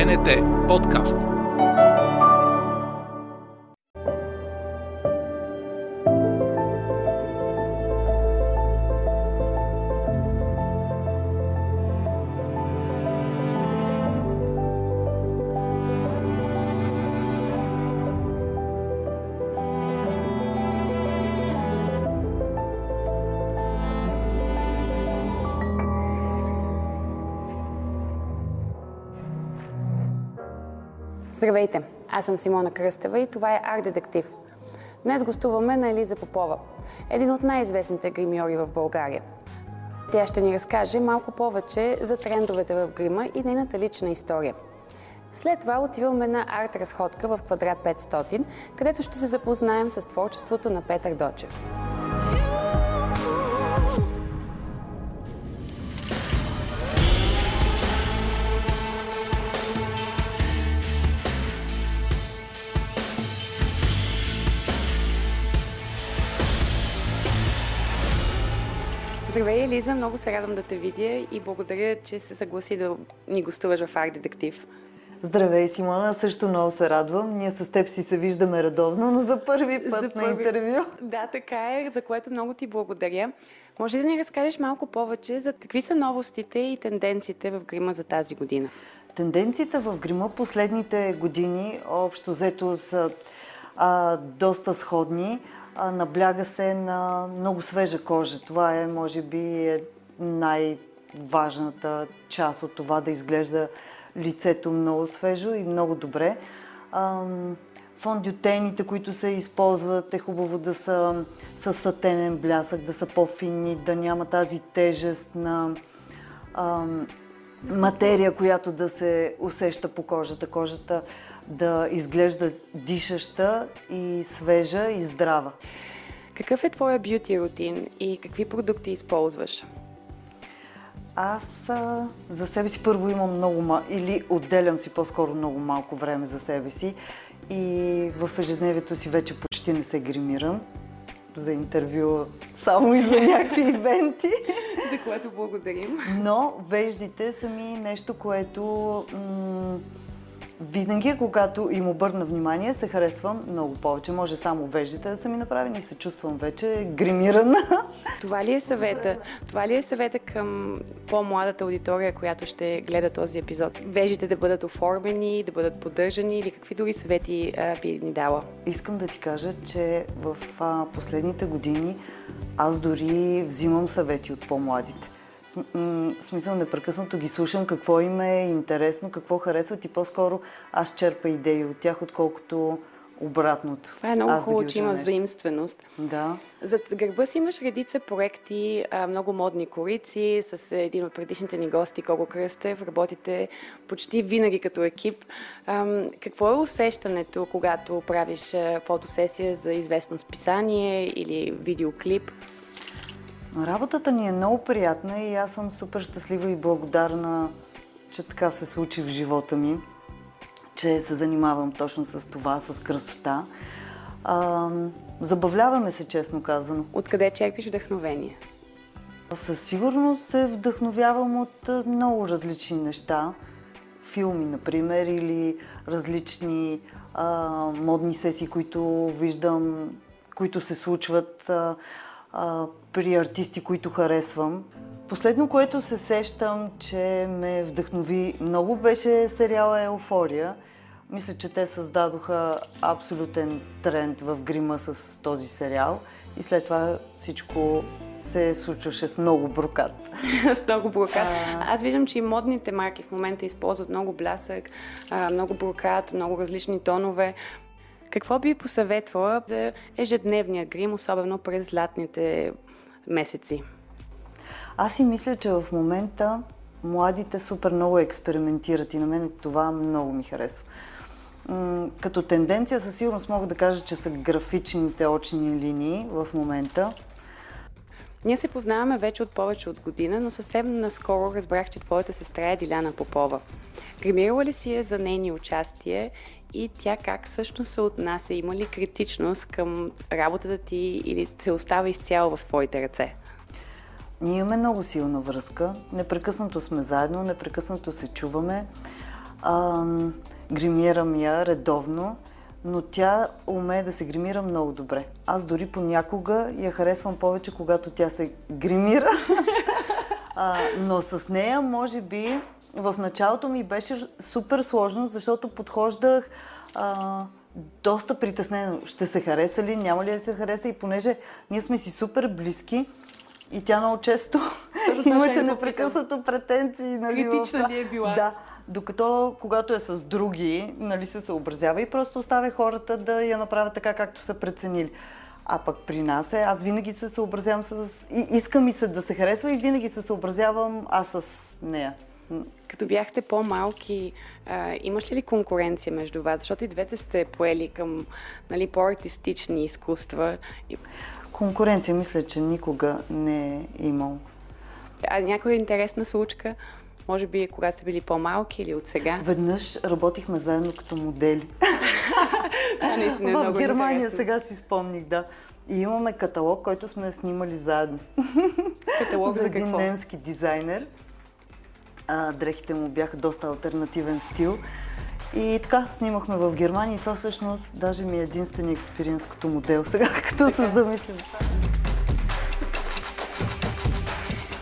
БНТ подкаст. Здравейте, аз съм Симона Кръстева и това е Арт Детектив. Днес гостуваме на Елиза Попова, един от най-известните гримьори в България. Тя ще ни разкаже малко повече за трендовете в грима и нейната лична история. След това отиваме на арт-разходка в квадрат 500, където ще се запознаем с творчеството на Петър Дочев. Здравей, Елиза, много се радвам да те видя и благодаря, че се съгласи да ни гостуваш в Арт Детектив. Здравей, Симона, също много се радвам. Ние с теб си се виждаме редовно, но за първи път За на първи- интервю. Да, така е, за което много ти благодаря. Може ли да ни разкажеш малко повече за какви са новостите и тенденциите в грима за тази година? Тенденциите в грима последните години общо взето са а, доста сходни. А, набляга се на много свежа кожа. Това е, може би, е най-важната част от това да изглежда лицето много свежо и много добре. Ам, Фондютените, които се използват, е хубаво да са с сатенен блясък, да са по-финни, да няма тази тежест на ам, материя, която да се усеща по кожата. Кожата да изглежда дишаща и свежа и здрава. Какъв е твоя бюти рутин и какви продукти използваш? Аз а, за себе си първо имам много малко, или отделям си по-скоро много малко време за себе си и в ежедневието си вече почти не се гримирам за интервю, само и за някакви ивенти. За което благодарим. Но веждите са ми нещо, което м- винаги, когато им обърна внимание, се харесвам много повече. Може само веждите да са ми направени и се чувствам вече гримирана. Това ли е съвета? Това ли е съвета към по-младата аудитория, която ще гледа този епизод? Вежите да бъдат оформени, да бъдат поддържани или какви други съвети а, би ни дала? Искам да ти кажа, че в а, последните години аз дори взимам съвети от по-младите. В смисъл, непрекъснато ги слушам какво им е интересно, какво харесват и по-скоро аз черпа идеи от тях, отколкото обратното. Това е много Аз да хубаво, ги че има нещо. взаимственост. Да. Зад гърба си имаш редица проекти, много модни корици, с един от предишните ни гости, Кого Кръстев. Работите почти винаги като екип. Какво е усещането, когато правиш а, фотосесия за известно списание или видеоклип? Работата ни е много приятна и аз съм супер щастлива и благодарна, че така се случи в живота ми, че се занимавам точно с това, с красота. А, забавляваме се, честно казано. Откъде черпиш вдъхновение? Със сигурност се вдъхновявам от много различни неща. Филми, например, или различни а, модни сесии, които виждам, които се случват а, а, при артисти, които харесвам. Последно, което се сещам, че ме вдъхнови много, беше сериала Еуфория. Мисля, че те създадоха абсолютен тренд в грима с този сериал и след това всичко се случваше с много брокат. с много брокат. Аз виждам, че и модните марки в момента използват много блясък, а, много брокат, много различни тонове. Какво би посъветвала за ежедневния грим, особено през златните месеци? Аз си мисля, че в момента младите супер много експериментират и на мен това много ми харесва. Като тенденция със сигурност мога да кажа, че са графичните очни линии в момента. Ние се познаваме вече от повече от година, но съвсем наскоро разбрах, че твоята сестра е Диляна Попова. Гримирала ли си я за нейни участие и тя как също се отнася? Има ли критичност към работата ти или се остава изцяло в твоите ръце? Ние имаме много силна връзка. Непрекъснато сме заедно, непрекъснато се чуваме. А, гримирам я редовно, но тя умее да се гримира много добре. Аз дори понякога я харесвам повече, когато тя се гримира. а, но с нея, може би, в началото ми беше супер сложно, защото подхождах а, доста притеснено. Ще се хареса ли, няма ли да се хареса и понеже ние сме си супер близки, и тя много често имаше непрекъснато претенции. Нали, Критична ли е била? Да. Докато когато е с други, нали, се съобразява и просто оставя хората да я направят така, както са преценили. А пък при нас е, аз винаги се съобразявам с... И, искам и се да се харесва и винаги се съобразявам аз с нея. Като бяхте по-малки, а, имаш ли конкуренция между вас? Защото и двете сте поели към нали, по-артистични изкуства. Конкуренция мисля, че никога не е имал. А някоя интересна случка, може би кога са били по-малки или от сега? Веднъж работихме заедно като модели. Това наистина е много В Германия интересно. сега си спомних, да. И имаме каталог, който сме снимали заедно. Каталог за, за какво? немски дизайнер. А, дрехите му бяха доста альтернативен стил. И така, снимахме в Германия и това всъщност даже ми е единствения експириенс като модел. Сега, като се замислям.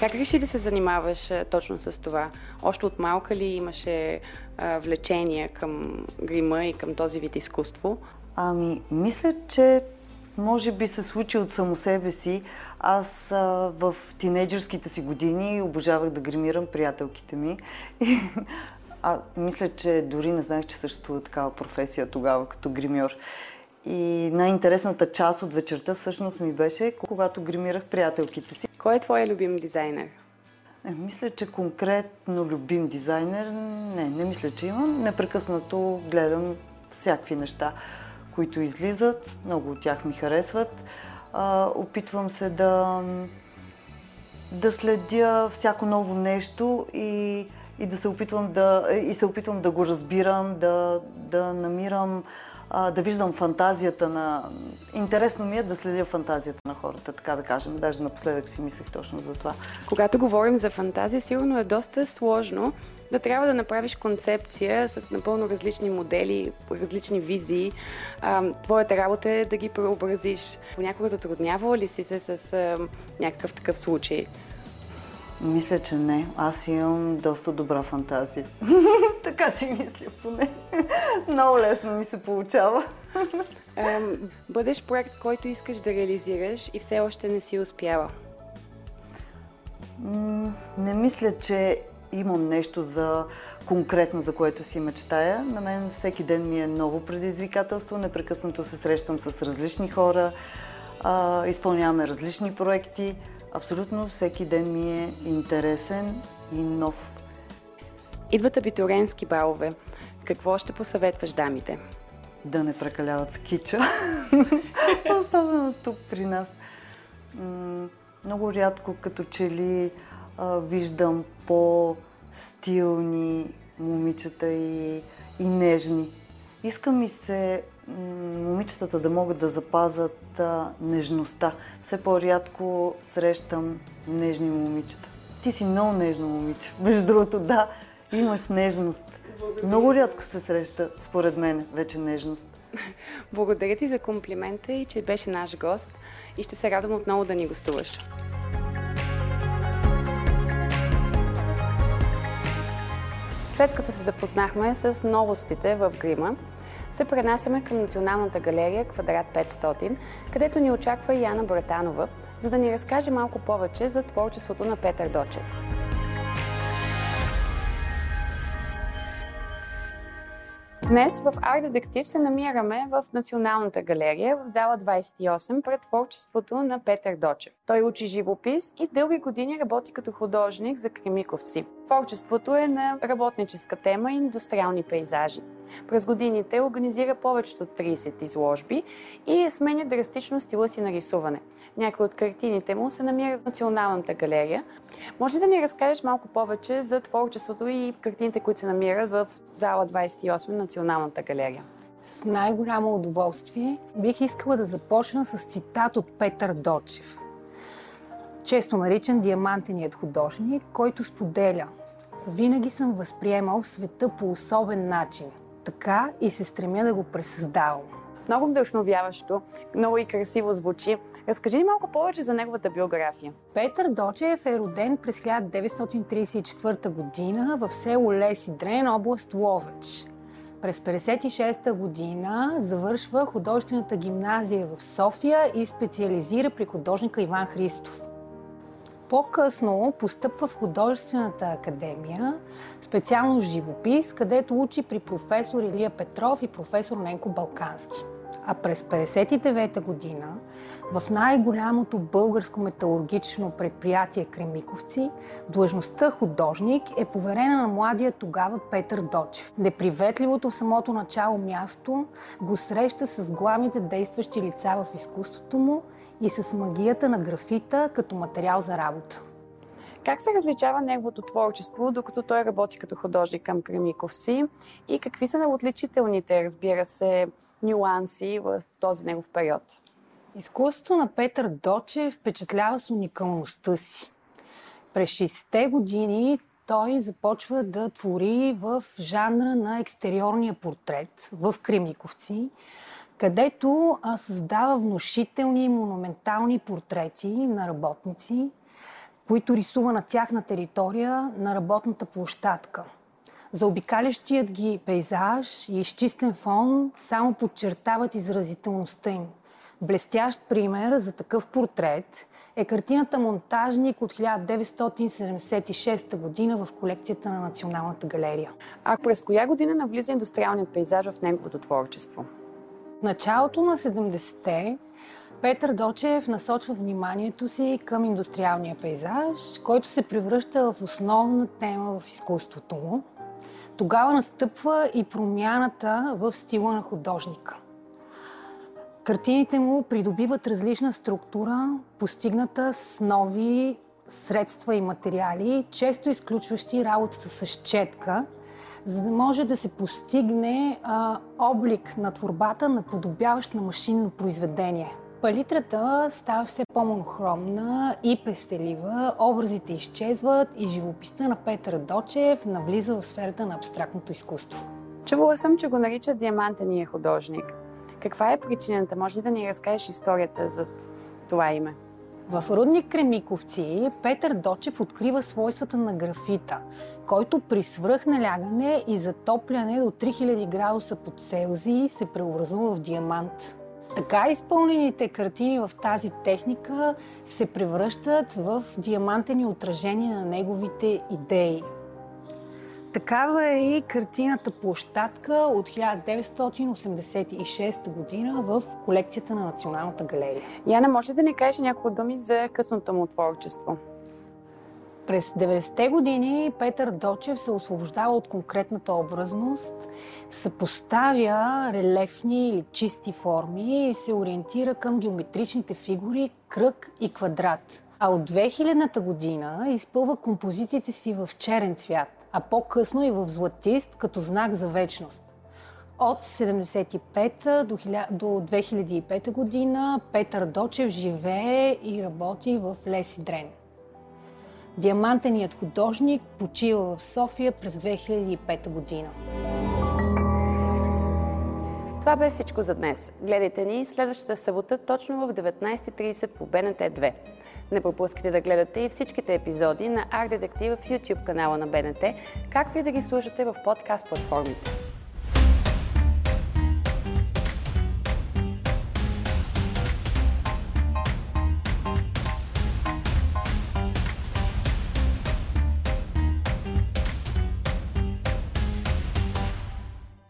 Как реши да се занимаваш точно с това? Още от малка ли имаше а, влечение към грима и към този вид изкуство? Ами, мисля, че може би се случи от само себе си. Аз а, в тинейджърските си години обожавах да гримирам приятелките ми. И, а, мисля, че дори не знаех, че съществува такава професия тогава, като гримьор. И най-интересната част от вечерта всъщност ми беше, когато гримирах приятелките си. Кой е твоя любим дизайнер? Не, мисля, че конкретно любим дизайнер, не, не мисля, че имам. Непрекъснато гледам всякакви неща, които излизат. Много от тях ми харесват. Опитвам се да, да следя всяко ново нещо и, и да се опитвам да, и се опитвам да го разбирам, да, да намирам, а, да виждам фантазията на... Интересно ми е да следя фантазията на хората, така да кажем. Даже напоследък си мислех точно за това. Когато говорим за фантазия, сигурно е доста сложно да трябва да направиш концепция с напълно различни модели, различни визии. А, твоята работа е да ги преобразиш. Понякога затруднява ли си се с а, някакъв такъв случай? Мисля, че не. Аз имам доста добра фантазия. така си мисля поне. Много лесно ми се получава. Бъдеш проект, който искаш да реализираш и все още не си успяла. Не мисля, че имам нещо за конкретно, за което си мечтая. На мен всеки ден ми е ново предизвикателство. Непрекъснато се срещам с различни хора, изпълняваме различни проекти. Абсолютно всеки ден ми е интересен и нов. Идват абитуренски балове. Какво ще посъветваш дамите? да не прекаляват с кича. Особено тук при нас. Много рядко като че ли виждам по-стилни момичета и, и нежни. Иска ми се момичетата да могат да запазят а, нежността. Все по-рядко срещам нежни момичета. Ти си много нежно момиче. Между другото, да, имаш нежност. Много рядко се среща, според мен, вече нежност. Благодаря ти за комплимента и че беше наш гост и ще се радвам отново да ни гостуваш. След като се запознахме с новостите в грима, се пренасяме към Националната галерия Квадрат 500, където ни очаква Яна Братанова, за да ни разкаже малко повече за творчеството на Петър Дочев. Днес в Art Detective се намираме в Националната галерия, в зала 28, пред творчеството на Петър Дочев. Той учи живопис и дълги години работи като художник за кремиковци. Творчеството е на работническа тема и индустриални пейзажи. През годините организира повечето от 30 изложби и сменя драстично стила си на рисуване. Някои от картините му се намират в Националната галерия. Може да ни разкажеш малко повече за творчеството и картините, които се намират в зала 28 на Националната галерия? С най-голямо удоволствие бих искала да започна с цитат от Петър Дочев. Често наричан диамантеният художник, който споделя Винаги съм възприемал света по особен начин. Така и се стремя да го пресъздавам. Много вдъхновяващо, много и красиво звучи. Разкажи ни малко повече за неговата биография. Петър Дочев е роден през 1934 година в село Лесидрен, област Ловеч. През 1956 година завършва художествената гимназия в София и специализира при художника Иван Христов. По-късно постъпва в художествената академия, специално живопис, където учи при професор Илия Петров и професор Ненко Балкански. А през 59-та година в най-голямото българско металургично предприятие Кремиковци длъжността художник е поверена на младия тогава Петър Дочев. Неприветливото в самото начало място го среща с главните действащи лица в изкуството му и с магията на графита като материал за работа. Как се различава неговото творчество, докато той работи като художник към Кремиков си и какви са отличителните, разбира се, нюанси в този негов период? Изкуството на Петър Доче впечатлява с уникалността си. През 60-те години той започва да твори в жанра на екстериорния портрет в Кремиковци, където създава внушителни монументални портрети на работници, които рисува на тяхна територия на работната площадка. За обикалящият ги пейзаж и изчистен фон само подчертават изразителността им. Блестящ пример за такъв портрет е картината Монтажник от 1976 година в колекцията на Националната галерия. А през коя година навлиза индустриалният пейзаж в неговото творчество? В началото на 70-те Петър Дочев насочва вниманието си към индустриалния пейзаж, който се превръща в основна тема в изкуството му. Тогава настъпва и промяната в стила на художника. Картините му придобиват различна структура, постигната с нови средства и материали, често изключващи работата с четка, за да може да се постигне а, облик на творбата, наподобяващ на машинно произведение – Палитрата става все по-монохромна и пестелива, образите изчезват и живописта на Петър Дочев навлиза в сферата на абстрактното изкуство. Чувала съм, че го нарича диамантения художник. Каква е причината? Може ли да ни разкажеш историята за това име? В рудник Кремиковци Петър Дочев открива свойствата на графита, който при свръхналягане и затопляне до 3000 градуса под Целзий се преобразува в диамант. Така изпълнените картини в тази техника се превръщат в диамантени отражения на неговите идеи. Такава е и картината Площадка от 1986 година в колекцията на Националната галерия. Яна, може да ни кажеш няколко думи за късното му творчество? През 90-те години Петър Дочев се освобождава от конкретната образност, съпоставя релефни или чисти форми и се ориентира към геометричните фигури кръг и квадрат. А от 2000-та година изпълва композициите си в черен цвят, а по-късно и в златист като знак за вечност. От 75 до 2005 година Петър Дочев живее и работи в Леси Дрен. Диамантеният художник почива в София през 2005 година. Това бе всичко за днес. Гледайте ни следващата събота точно в 19.30 по БНТ 2. Не пропускайте да гледате и всичките епизоди на Арт Детектива в YouTube канала на БНТ, както и да ги слушате в подкаст платформите.